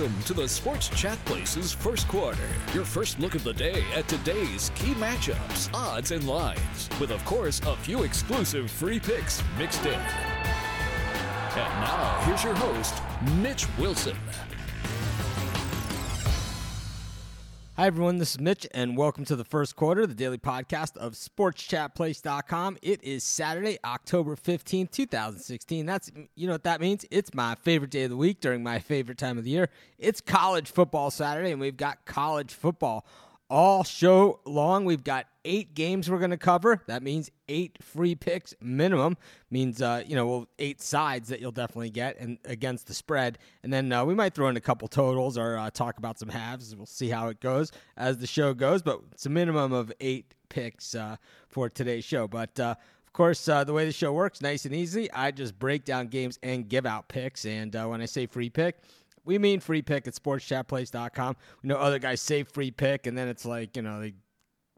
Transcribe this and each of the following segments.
Welcome to the Sports Chat Place's first quarter. Your first look of the day at today's key matchups, odds, and lines, with, of course, a few exclusive free picks mixed in. And now, here's your host, Mitch Wilson. Hi, everyone. This is Mitch, and welcome to the first quarter, the daily podcast of SportsChatPlace.com. It is Saturday, October 15th, 2016. That's, you know what that means? It's my favorite day of the week during my favorite time of the year. It's college football Saturday, and we've got college football all show long. We've got eight games we're going to cover. That means eight free picks minimum. Means uh, you know eight sides that you'll definitely get and against the spread. And then uh, we might throw in a couple totals or uh, talk about some halves. We'll see how it goes as the show goes. But it's a minimum of eight picks uh, for today's show. But uh, of course, uh, the way the show works, nice and easy. I just break down games and give out picks. And uh, when I say free pick, we mean free pick at sportschatplace.com. We know other guys say free pick, and then it's like, you know, they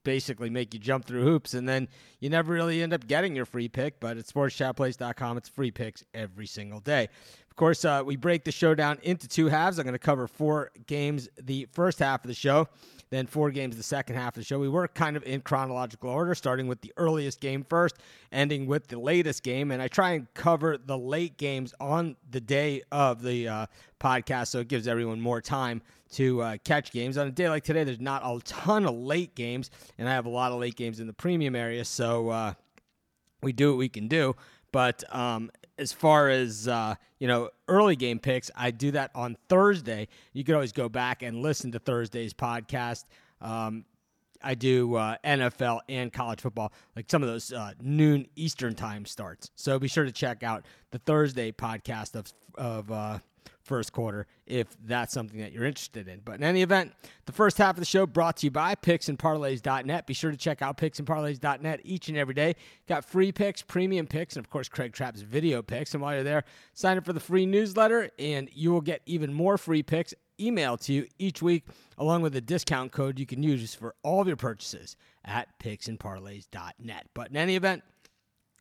basically make you jump through hoops, and then you never really end up getting your free pick. But at sportschatplace.com, it's free picks every single day. Of course, uh, we break the show down into two halves. I'm going to cover four games the first half of the show then four games the second half of the show. We work kind of in chronological order, starting with the earliest game first, ending with the latest game. And I try and cover the late games on the day of the uh, podcast so it gives everyone more time to uh, catch games. On a day like today, there's not a ton of late games, and I have a lot of late games in the premium area, so uh, we do what we can do. But um, as far as uh, you know, early game picks, I do that on Thursday. You can always go back and listen to Thursday's podcast. Um, I do uh, NFL and college football, like some of those uh, noon Eastern time starts. So be sure to check out the Thursday podcast of of uh, first quarter if that's something that you're interested in. But in any event, the first half of the show brought to you by picksandparlays.net. Be sure to check out picksandparlays.net each and every day. Got free picks, premium picks, and of course Craig Trapp's video picks. And while you're there, sign up for the free newsletter and you will get even more free picks emailed to you each week along with a discount code you can use for all of your purchases at picksandparlays.net. But in any event,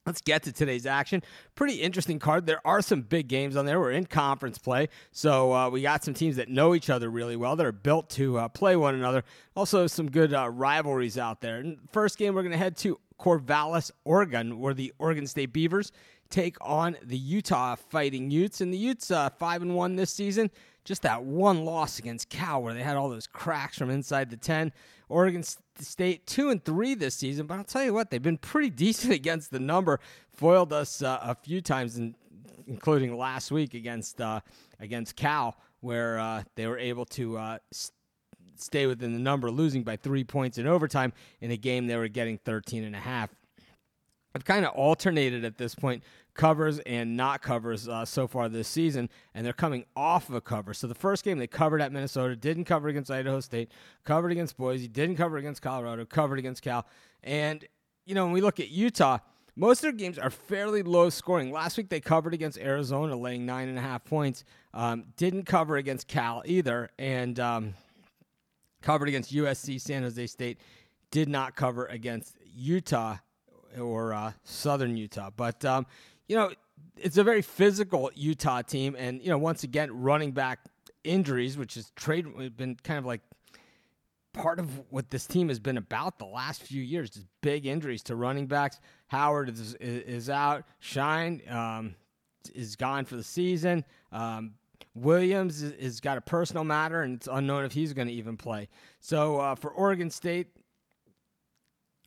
Let's get to today's action. Pretty interesting card. There are some big games on there. We're in conference play, so uh, we got some teams that know each other really well that are built to uh, play one another. Also, some good uh, rivalries out there. And first game, we're going to head to Corvallis, Oregon, where the Oregon State Beavers take on the Utah Fighting Utes. And the Utes uh, five and one this season. Just that one loss against Cal, where they had all those cracks from inside the ten. Oregon State two and three this season, but I'll tell you what, they've been pretty decent against the number. Foiled us uh, a few times, in, including last week against uh, against Cal, where uh, they were able to uh, stay within the number, losing by three points in overtime in a game they were getting 13 and a half. I've kind of alternated at this point covers and not covers uh, so far this season, and they're coming off of a cover. So the first game they covered at Minnesota, didn't cover against Idaho State, covered against Boise, didn't cover against Colorado, covered against Cal. And, you know, when we look at Utah, most of their games are fairly low scoring. Last week they covered against Arizona, laying nine and a half points. Um, didn't cover against Cal either, and um, covered against USC, San Jose State. Did not cover against Utah or uh, Southern Utah. But um, you know, it's a very physical Utah team, and you know, once again, running back injuries, which has trade been kind of like part of what this team has been about the last few years. Just big injuries to running backs. Howard is is out. Shyne um, is gone for the season. Um, Williams has got a personal matter, and it's unknown if he's going to even play. So uh, for Oregon State,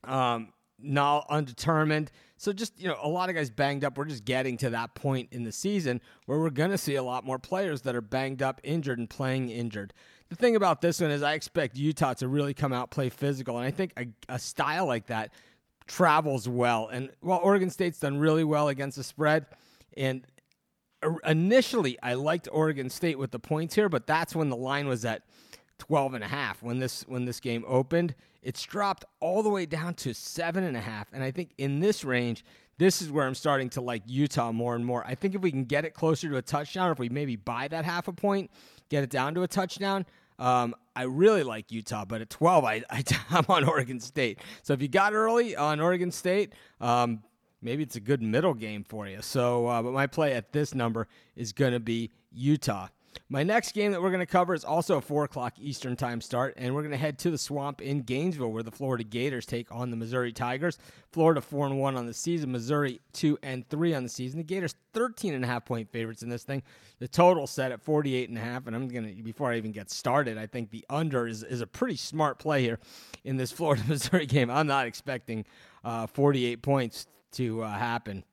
um, not undetermined. So just, you know, a lot of guys banged up. We're just getting to that point in the season where we're going to see a lot more players that are banged up, injured, and playing injured. The thing about this one is I expect Utah to really come out play physical, and I think a, a style like that travels well. And while Oregon State's done really well against the spread, and initially I liked Oregon State with the points here, but that's when the line was at 12 and a half when this when this game opened it's dropped all the way down to seven and a half. And I think in this range, this is where I'm starting to like Utah more and more. I think if we can get it closer to a touchdown, or if we maybe buy that half a point, get it down to a touchdown, um, I really like Utah. But at 12, I, I, am on Oregon State. So if you got early on Oregon State, um, maybe it's a good middle game for you. So, uh, but my play at this number is going to be Utah. My next game that we're going to cover is also a 4 o'clock Eastern Time start, and we're going to head to the swamp in Gainesville where the Florida Gators take on the Missouri Tigers. Florida 4 and 1 on the season, Missouri 2 and 3 on the season. The Gators 13 and a half point favorites in this thing. The total set at 48 and a half, and I'm going to before I even get started, I think the under is is a pretty smart play here in this Florida Missouri game. I'm not expecting uh, 48 points to uh, happen.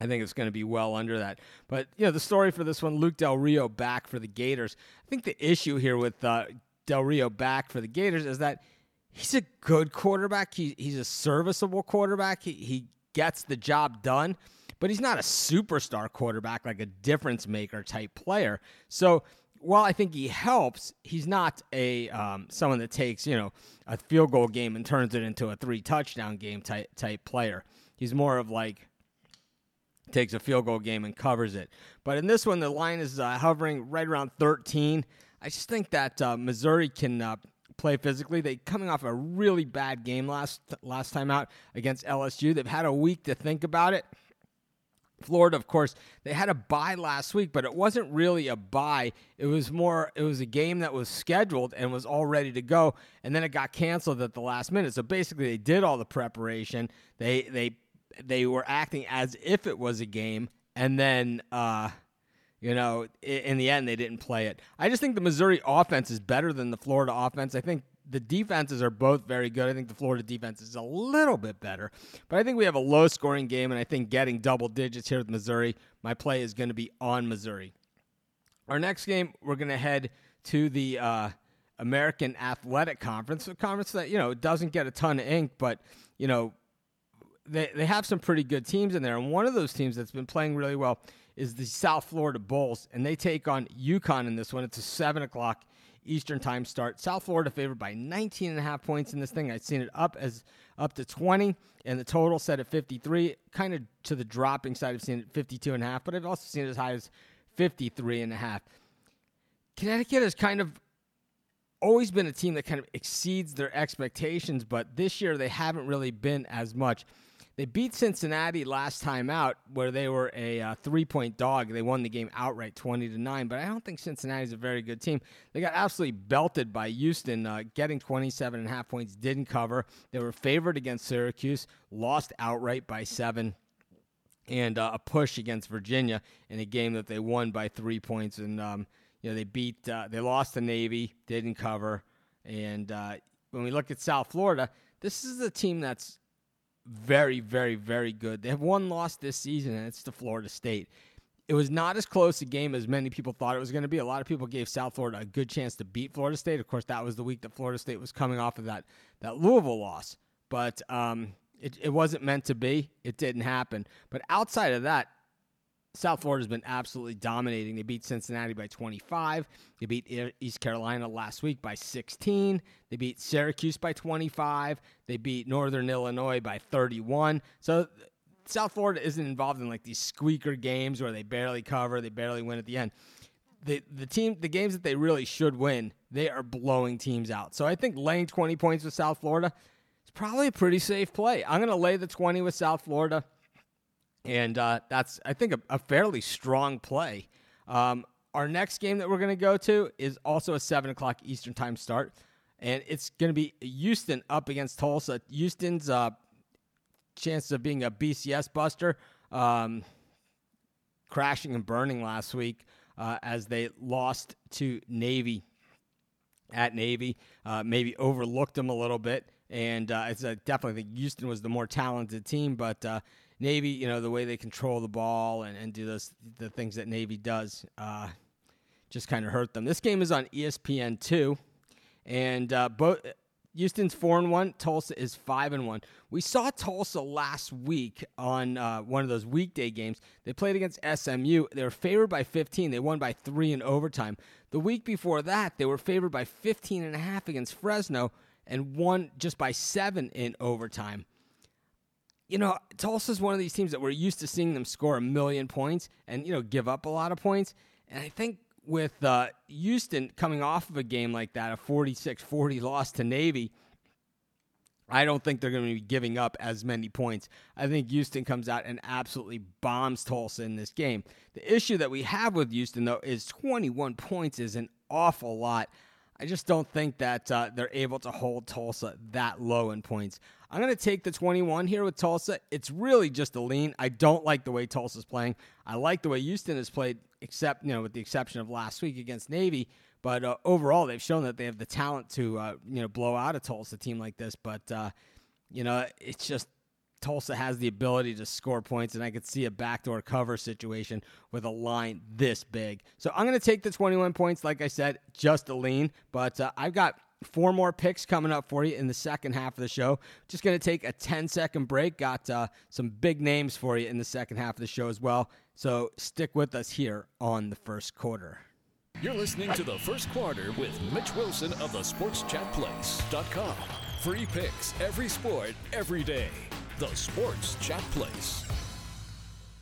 I think it's going to be well under that. But, you know, the story for this one Luke Del Rio back for the Gators. I think the issue here with uh, Del Rio back for the Gators is that he's a good quarterback. He, he's a serviceable quarterback. He, he gets the job done, but he's not a superstar quarterback, like a difference maker type player. So, while I think he helps, he's not a um, someone that takes you know a field goal game and turns it into a three touchdown game type type player. He's more of like takes a field goal game and covers it. But in this one, the line is uh, hovering right around 13. I just think that uh, Missouri can uh, play physically. They coming off a really bad game last last time out against LSU. They've had a week to think about it. Florida, of course, they had a bye last week, but it wasn't really a bye. It was more, it was a game that was scheduled and was all ready to go, and then it got canceled at the last minute. So basically, they did all the preparation. They they they were acting as if it was a game, and then uh, you know, in the end, they didn't play it. I just think the Missouri offense is better than the Florida offense. I think the defenses are both very good. I think the Florida defense is a little bit better, but I think we have a low scoring game, and I think getting double digits here with Missouri, my play is going to be on Missouri. Our next game, we're going to head to the uh, American Athletic Conference, a conference that you know doesn't get a ton of ink, but you know they they have some pretty good teams in there, and one of those teams that's been playing really well is the South Florida Bulls, and they take on UConn in this one. It's a seven o'clock Eastern time start. South Florida favored by 19 and a half points in this thing. I've seen it up as up to 20, and the total set at 53. Kind of to the dropping side, I've seen it 52 and a half, but I've also seen it as high as 53 and a half. Connecticut has kind of always been a team that kind of exceeds their expectations, but this year they haven't really been as much. They beat Cincinnati last time out, where they were a uh, three-point dog. They won the game outright, twenty to nine. But I don't think Cincinnati's a very good team. They got absolutely belted by Houston, uh, getting 27 and a half points. Didn't cover. They were favored against Syracuse, lost outright by seven, and uh, a push against Virginia in a game that they won by three points. And um, you know they beat, uh, they lost the Navy, didn't cover. And uh, when we look at South Florida, this is a team that's very, very, very good. They have one loss this season, and it's to Florida State. It was not as close a game as many people thought it was going to be. A lot of people gave South Florida a good chance to beat Florida State. Of course, that was the week that Florida State was coming off of that that Louisville loss, but um, it, it wasn't meant to be. It didn't happen. But outside of that, South Florida's been absolutely dominating. They beat Cincinnati by 25. They beat East Carolina last week by 16. They beat Syracuse by 25. They beat Northern Illinois by 31. So South Florida isn't involved in like these squeaker games where they barely cover, they barely win at the end. The the team the games that they really should win, they are blowing teams out. So I think laying 20 points with South Florida is probably a pretty safe play. I'm going to lay the 20 with South Florida and uh, that's I think a, a fairly strong play. Um, our next game that we're going to go to is also a seven o'clock Eastern time start, and it's going to be Houston up against Tulsa. Houston's uh, chances of being a BCS buster, um, crashing and burning last week uh, as they lost to Navy at Navy, uh, maybe overlooked them a little bit. And uh, it's definitely think Houston was the more talented team, but uh, Navy, you know, the way they control the ball and, and do those the things that Navy does, uh, just kind of hurt them. This game is on ESPN two, and uh, both Houston's four and one. Tulsa is five and one. We saw Tulsa last week on uh, one of those weekday games. They played against SMU. They were favored by 15. They won by three in overtime. The week before that, they were favored by 15 and a half against Fresno and won just by seven in overtime you know, Tulsa's one of these teams that we're used to seeing them score a million points and, you know, give up a lot of points. And I think with uh, Houston coming off of a game like that, a 46 40 loss to Navy, I don't think they're going to be giving up as many points. I think Houston comes out and absolutely bombs Tulsa in this game. The issue that we have with Houston, though, is 21 points is an awful lot. I just don't think that uh, they're able to hold Tulsa that low in points. I'm going to take the 21 here with Tulsa. It's really just a lean. I don't like the way Tulsa's playing. I like the way Houston has played, except you know, with the exception of last week against Navy. But uh, overall, they've shown that they have the talent to uh, you know blow out a Tulsa team like this. But uh, you know, it's just Tulsa has the ability to score points, and I could see a backdoor cover situation with a line this big. So I'm going to take the 21 points. Like I said, just a lean. But uh, I've got four more picks coming up for you in the second half of the show. Just going to take a 10 second break. Got uh, some big names for you in the second half of the show as well. So stick with us here on the first quarter. You're listening to the first quarter with Mitch Wilson of the SportsChatPlace.com. Free picks, every sport, every day. The Sports Chat Place.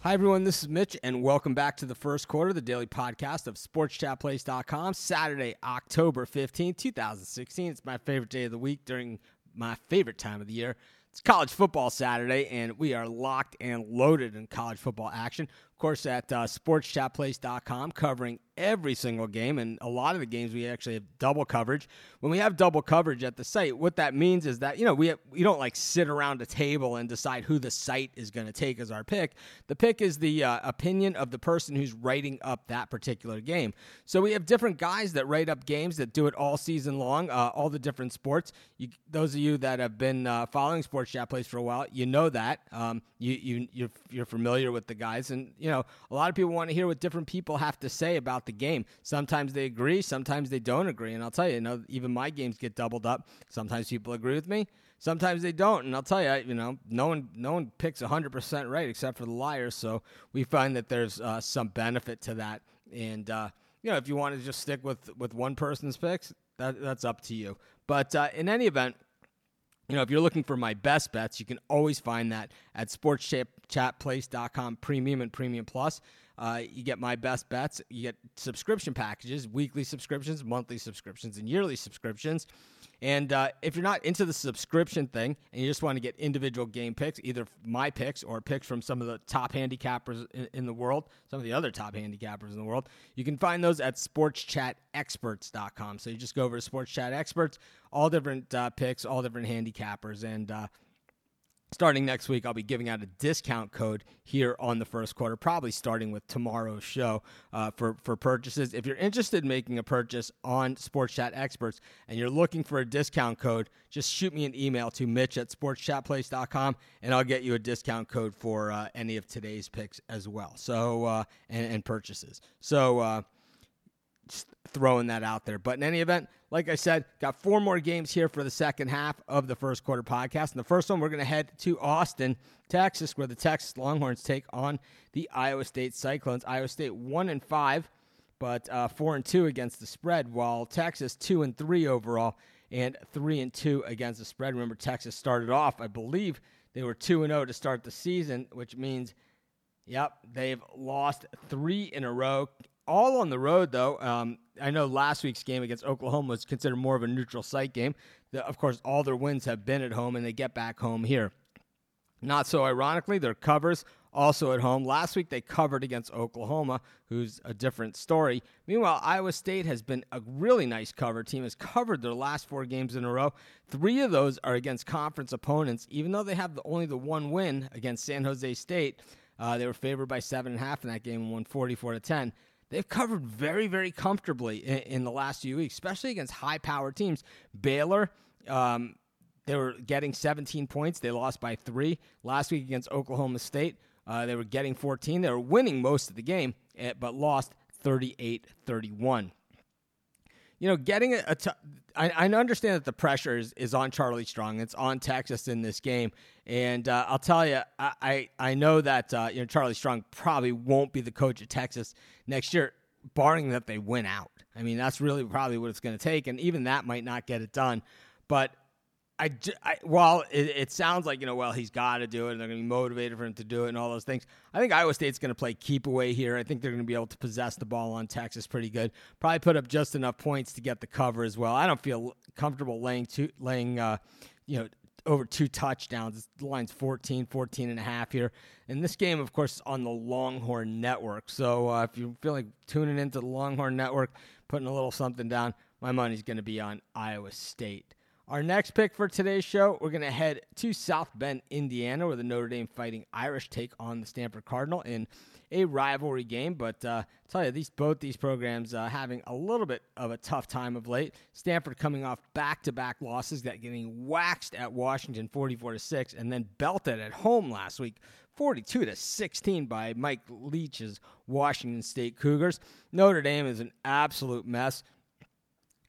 Hi, everyone. This is Mitch, and welcome back to the first quarter, the daily podcast of SportsChatPlace.com. Saturday, October 15, 2016. It's my favorite day of the week during my favorite time of the year. It's college football Saturday, and we are locked and loaded in college football action. Of course, at uh, sportschatplace.com, covering every single game, and a lot of the games we actually have double coverage. When we have double coverage at the site, what that means is that you know we have, we don't like sit around a table and decide who the site is going to take as our pick. The pick is the uh, opinion of the person who's writing up that particular game. So we have different guys that write up games that do it all season long, uh, all the different sports. You, those of you that have been uh, following Sports Chat Place for a while, you know that. Um, you you you're, you're familiar with the guys, and you know a lot of people want to hear what different people have to say about the game. Sometimes they agree, sometimes they don't agree, and I'll tell you, you know, even my games get doubled up. Sometimes people agree with me, sometimes they don't, and I'll tell you, you know, no one no one picks 100% right except for the liars. So we find that there's uh, some benefit to that, and uh, you know, if you want to just stick with with one person's picks, that, that's up to you. But uh, in any event you know, if you're looking for my best bets, you can always find that at sportschatplace.com premium and premium plus. Uh, you get my best bets. You get subscription packages, weekly subscriptions, monthly subscriptions, and yearly subscriptions. And uh, if you're not into the subscription thing and you just want to get individual game picks, either my picks or picks from some of the top handicappers in, in, the world, some of the other top handicappers in the world, you can find those at sportschatexperts.com. So you just go over to Sports Chat Experts, all different uh, picks, all different handicappers, and uh, starting next week, I'll be giving out a discount code here on the first quarter, probably starting with tomorrow's show uh, for, for purchases. If you're interested in making a purchase on Sports Chat Experts and you're looking for a discount code, just shoot me an email to mitch at sportschatplace.com and I'll get you a discount code for uh, any of today's picks as well. So, uh, and, and, purchases. So, uh, throwing that out there. But in any event, like I said, got four more games here for the second half of the first quarter podcast. And the first one, we're going to head to Austin, Texas, where the Texas Longhorns take on the Iowa State Cyclones. Iowa State one and five, but uh, four and two against the spread, while Texas two and three overall and three and two against the spread. Remember, Texas started off, I believe they were two and zero oh to start the season, which means. Yep, they've lost three in a row all on the road, though. Um, I know last week's game against Oklahoma was considered more of a neutral site game. The, of course, all their wins have been at home, and they get back home here. Not so ironically, their covers also at home. Last week they covered against Oklahoma, who's a different story. Meanwhile, Iowa State has been a really nice cover team, has covered their last four games in a row. Three of those are against conference opponents, even though they have the, only the one win against San Jose State. Uh, they were favored by seven and a half in that game and won 44 to 10 they've covered very, very comfortably in, in the last few weeks, especially against high powered teams. Baylor, um, they were getting 17 points. They lost by three. Last week against Oklahoma State, uh, they were getting 14. They were winning most of the game, eh, but lost 38 31 you know, getting a, a t- I, I understand that the pressure is, is on Charlie Strong. It's on Texas in this game, and uh, I'll tell you, I I, I know that uh, you know Charlie Strong probably won't be the coach of Texas next year, barring that they win out. I mean, that's really probably what it's going to take, and even that might not get it done. But I, I while it, it, sounds like you know, well, he's got to do it, and they're going to be motivated for him to do it, and all those things. I think Iowa State's going to play keep away here. I think they're going to be able to possess the ball on Texas pretty good. Probably put up just enough points to get the cover as well. I don't feel comfortable laying two, laying, uh, you know, over two touchdowns. The line's 14, 14 and a half here. And this game, of course, on the Longhorn Network. So uh, if you feel like tuning into the Longhorn Network, putting a little something down, my money's going to be on Iowa State. Our next pick for today's show, we're going to head to South Bend, Indiana, where the Notre Dame Fighting Irish take on the Stanford Cardinal in a rivalry game. But uh, tell you, these both these programs uh, having a little bit of a tough time of late. Stanford coming off back-to-back losses, that getting waxed at Washington, 44 to six, and then belted at home last week. 42 to 16 by Mike Leach's Washington State Cougars. Notre Dame is an absolute mess.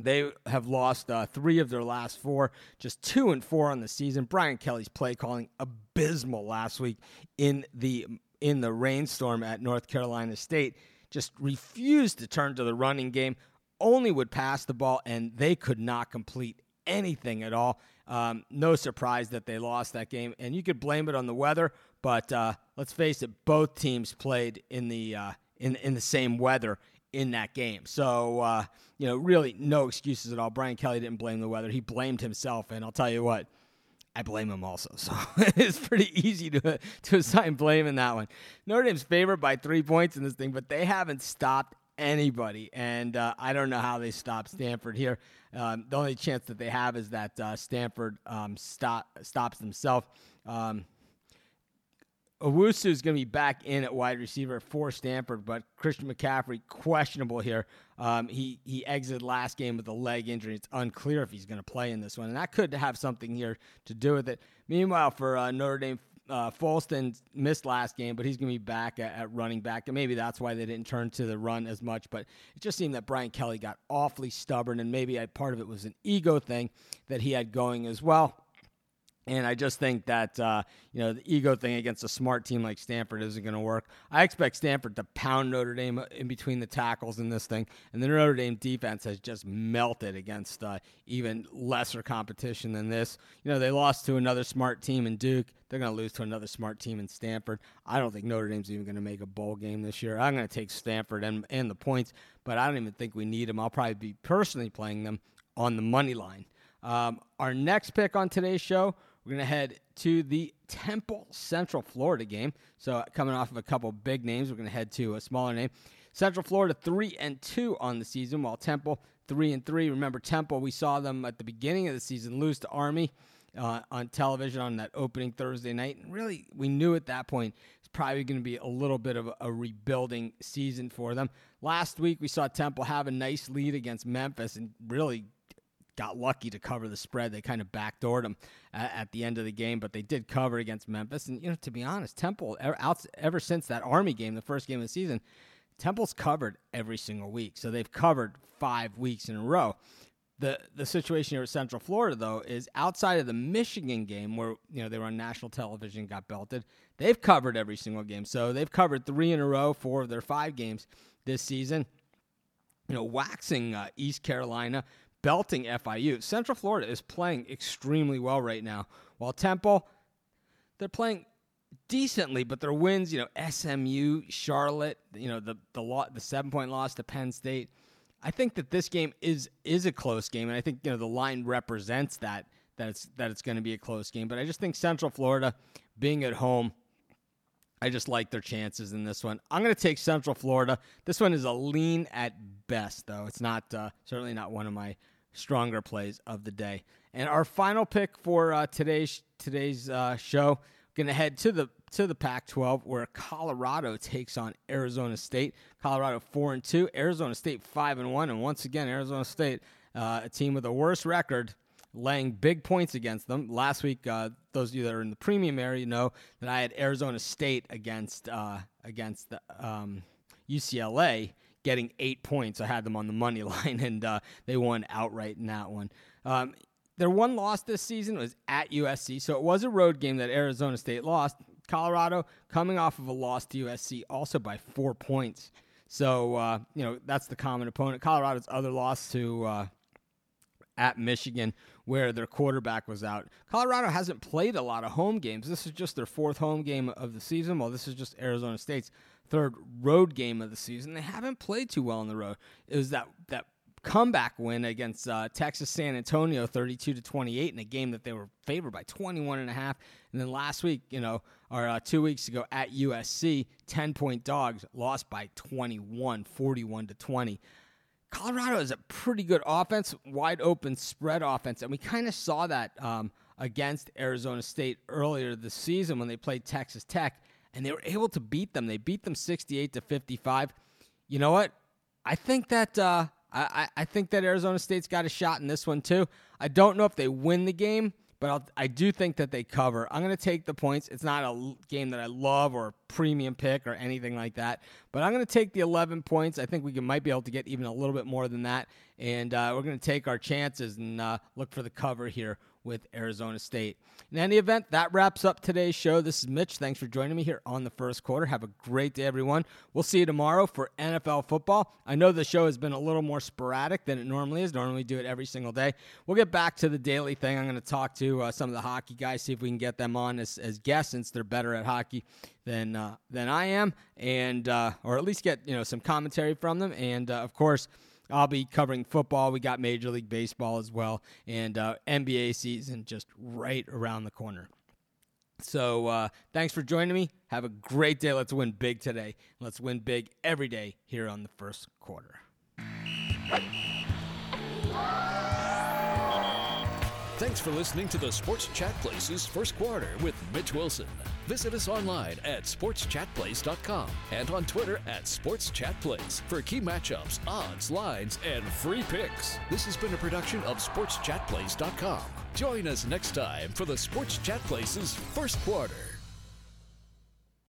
They have lost uh, three of their last four, just two and four on the season. Brian Kelly's play calling abysmal last week in the in the rainstorm at North Carolina State. Just refused to turn to the running game. Only would pass the ball, and they could not complete anything at all. Um, no surprise that they lost that game, and you could blame it on the weather. But uh, let's face it, both teams played in the uh, in in the same weather in that game. So, uh, you know, really no excuses at all. Brian Kelly didn't blame the weather. He blamed himself. And I'll tell you what, I blame him also. So it's pretty easy to, to assign blame in that one. Notre Dame's favored by three points in this thing, but they haven't stopped anybody. And uh, I don't know how they stop Stanford here. Um, the only chance that they have is that uh, Stanford um, stop, stops themselves. Um, Owusu is going to be back in at wide receiver for Stanford, but Christian McCaffrey questionable here. Um, he he exited last game with a leg injury. It's unclear if he's going to play in this one, and that could have something here to do with it. Meanwhile, for uh, Notre Dame, uh, missed last game, but he's going to be back at, at, running back, and maybe that's why they didn't turn to the run as much. But it just seemed that Brian Kelly got awfully stubborn, and maybe part of it was an ego thing that he had going as well. And I just think that uh, you know the ego thing against a smart team like Stanford isn't going to work. I expect Stanford to pound Notre Dame in between the tackles in this thing, and the Notre Dame defense has just melted against uh, even lesser competition than this. You know they lost to another smart team in Duke. They're going to lose to another smart team in Stanford. I don't think Notre Dame's even going to make a bowl game this year. I'm going to take Stanford and and the points, but I don't even think we need them. I'll probably be personally playing them on the money line. Um, our next pick on today's show we're going to head to the Temple Central Florida game. So, coming off of a couple big names, we're going to head to a smaller name. Central Florida 3 and 2 on the season, while Temple 3 and 3. Remember, Temple, we saw them at the beginning of the season lose to Army. Uh, on television on that opening Thursday night. And really, we knew at that point it's probably going to be a little bit of a, a, rebuilding season for them. Last week, we saw Temple have a nice lead against Memphis and really got lucky to cover the spread. They kind of backdoored them at, at, the end of the game, but they did cover against Memphis. And you know, to be honest, Temple ever, out, ever since that Army game, the first game of the season, Temple's covered every single week. So they've covered five weeks in a row. The the situation here at Central Florida though is outside of the Michigan game where you know they were on national television got belted. They've covered every single game. So they've covered 3 in a row, 4 of their 5 games this season. You know, waxing uh, East Carolina, belting FIU. Central Florida is playing extremely well right now, while Temple, they're playing decently, but their wins, you know, SMU, Charlotte, you know, the the lo- the seven point loss to Penn State. I think that this game is is a close game, and I think you know the line represents that that it's that it's going to be a close game. But I just think Central Florida being at home. I just like their chances in this one. I'm going to take Central Florida. This one is a lean at best, though. It's not uh, certainly not one of my stronger plays of the day. And our final pick for uh, today's today's uh, show, going to head to the to the Pac-12 where Colorado takes on Arizona State. Colorado four and two, Arizona State five and one, and once again Arizona State, uh, a team with a worse record, laying big points against them. Last week, uh, those of you that are in the premium area know that I had Arizona State against uh, against the, um, UCLA getting eight points. I had them on the money line, and uh, they won outright in that one. Um, their one loss this season was at USC, so it was a road game that Arizona State lost. Colorado coming off of a loss to USC, also by four points. So uh, you know that's the common opponent. Colorado's other loss to uh, at Michigan, where their quarterback was out. Colorado hasn't played a lot of home games. This is just their fourth home game of the season. Well, this is just Arizona State's third road game of the season. They haven't played too well on the road. It was that that comeback win against uh, Texas San Antonio 32 to 28 in a game that they were favored by 21 and a half. And then last week, you know, or uh, two weeks ago at USC, 10 point dogs lost by 21, 41 to 20. Colorado is a pretty good offense, wide open spread offense, and we kind of saw that um, against Arizona State earlier this season when they played Texas Tech, and they were able to beat them. They beat them 68 to 55. You know what? I think that uh, I, I think that Arizona State's got a shot in this one too. I don't know if they win the game, but I'll, i do think that they cover. I'm going to take the points. It's not a game that I love or premium pick or anything like that, but I'm going to take the 11 points. I think we can, might be able to get even a little bit more than that, and uh, we're going to take our chances and uh, look for the cover here with Arizona State. In any event, that wraps up today's show. This is Mitch. Thanks for joining me here on the first quarter. Have a great day, everyone. We'll see you tomorrow for NFL football. I know the show has been a little more sporadic than it normally is. Normally, do it every single day. We'll get back to the daily thing. I'm going to talk to uh, some of the hockey guys, see if we can get them on as, as guests since they're better at hockey than uh, than I am, and uh, or at least get you know some commentary from them. And uh, of course. I'll be covering football. We got Major League Baseball as well, and uh, NBA season just right around the corner. So uh, thanks for joining me. Have a great day. Let's win big today. Let's win big every day here on the first quarter. Thanks for listening to the Sports Chat Places first quarter with Mitch Wilson. Visit us online at sportschatplace.com and on Twitter at sportschatplace for key matchups, odds, lines, and free picks. This has been a production of sportschatplace.com. Join us next time for the Sports Chat Places first quarter.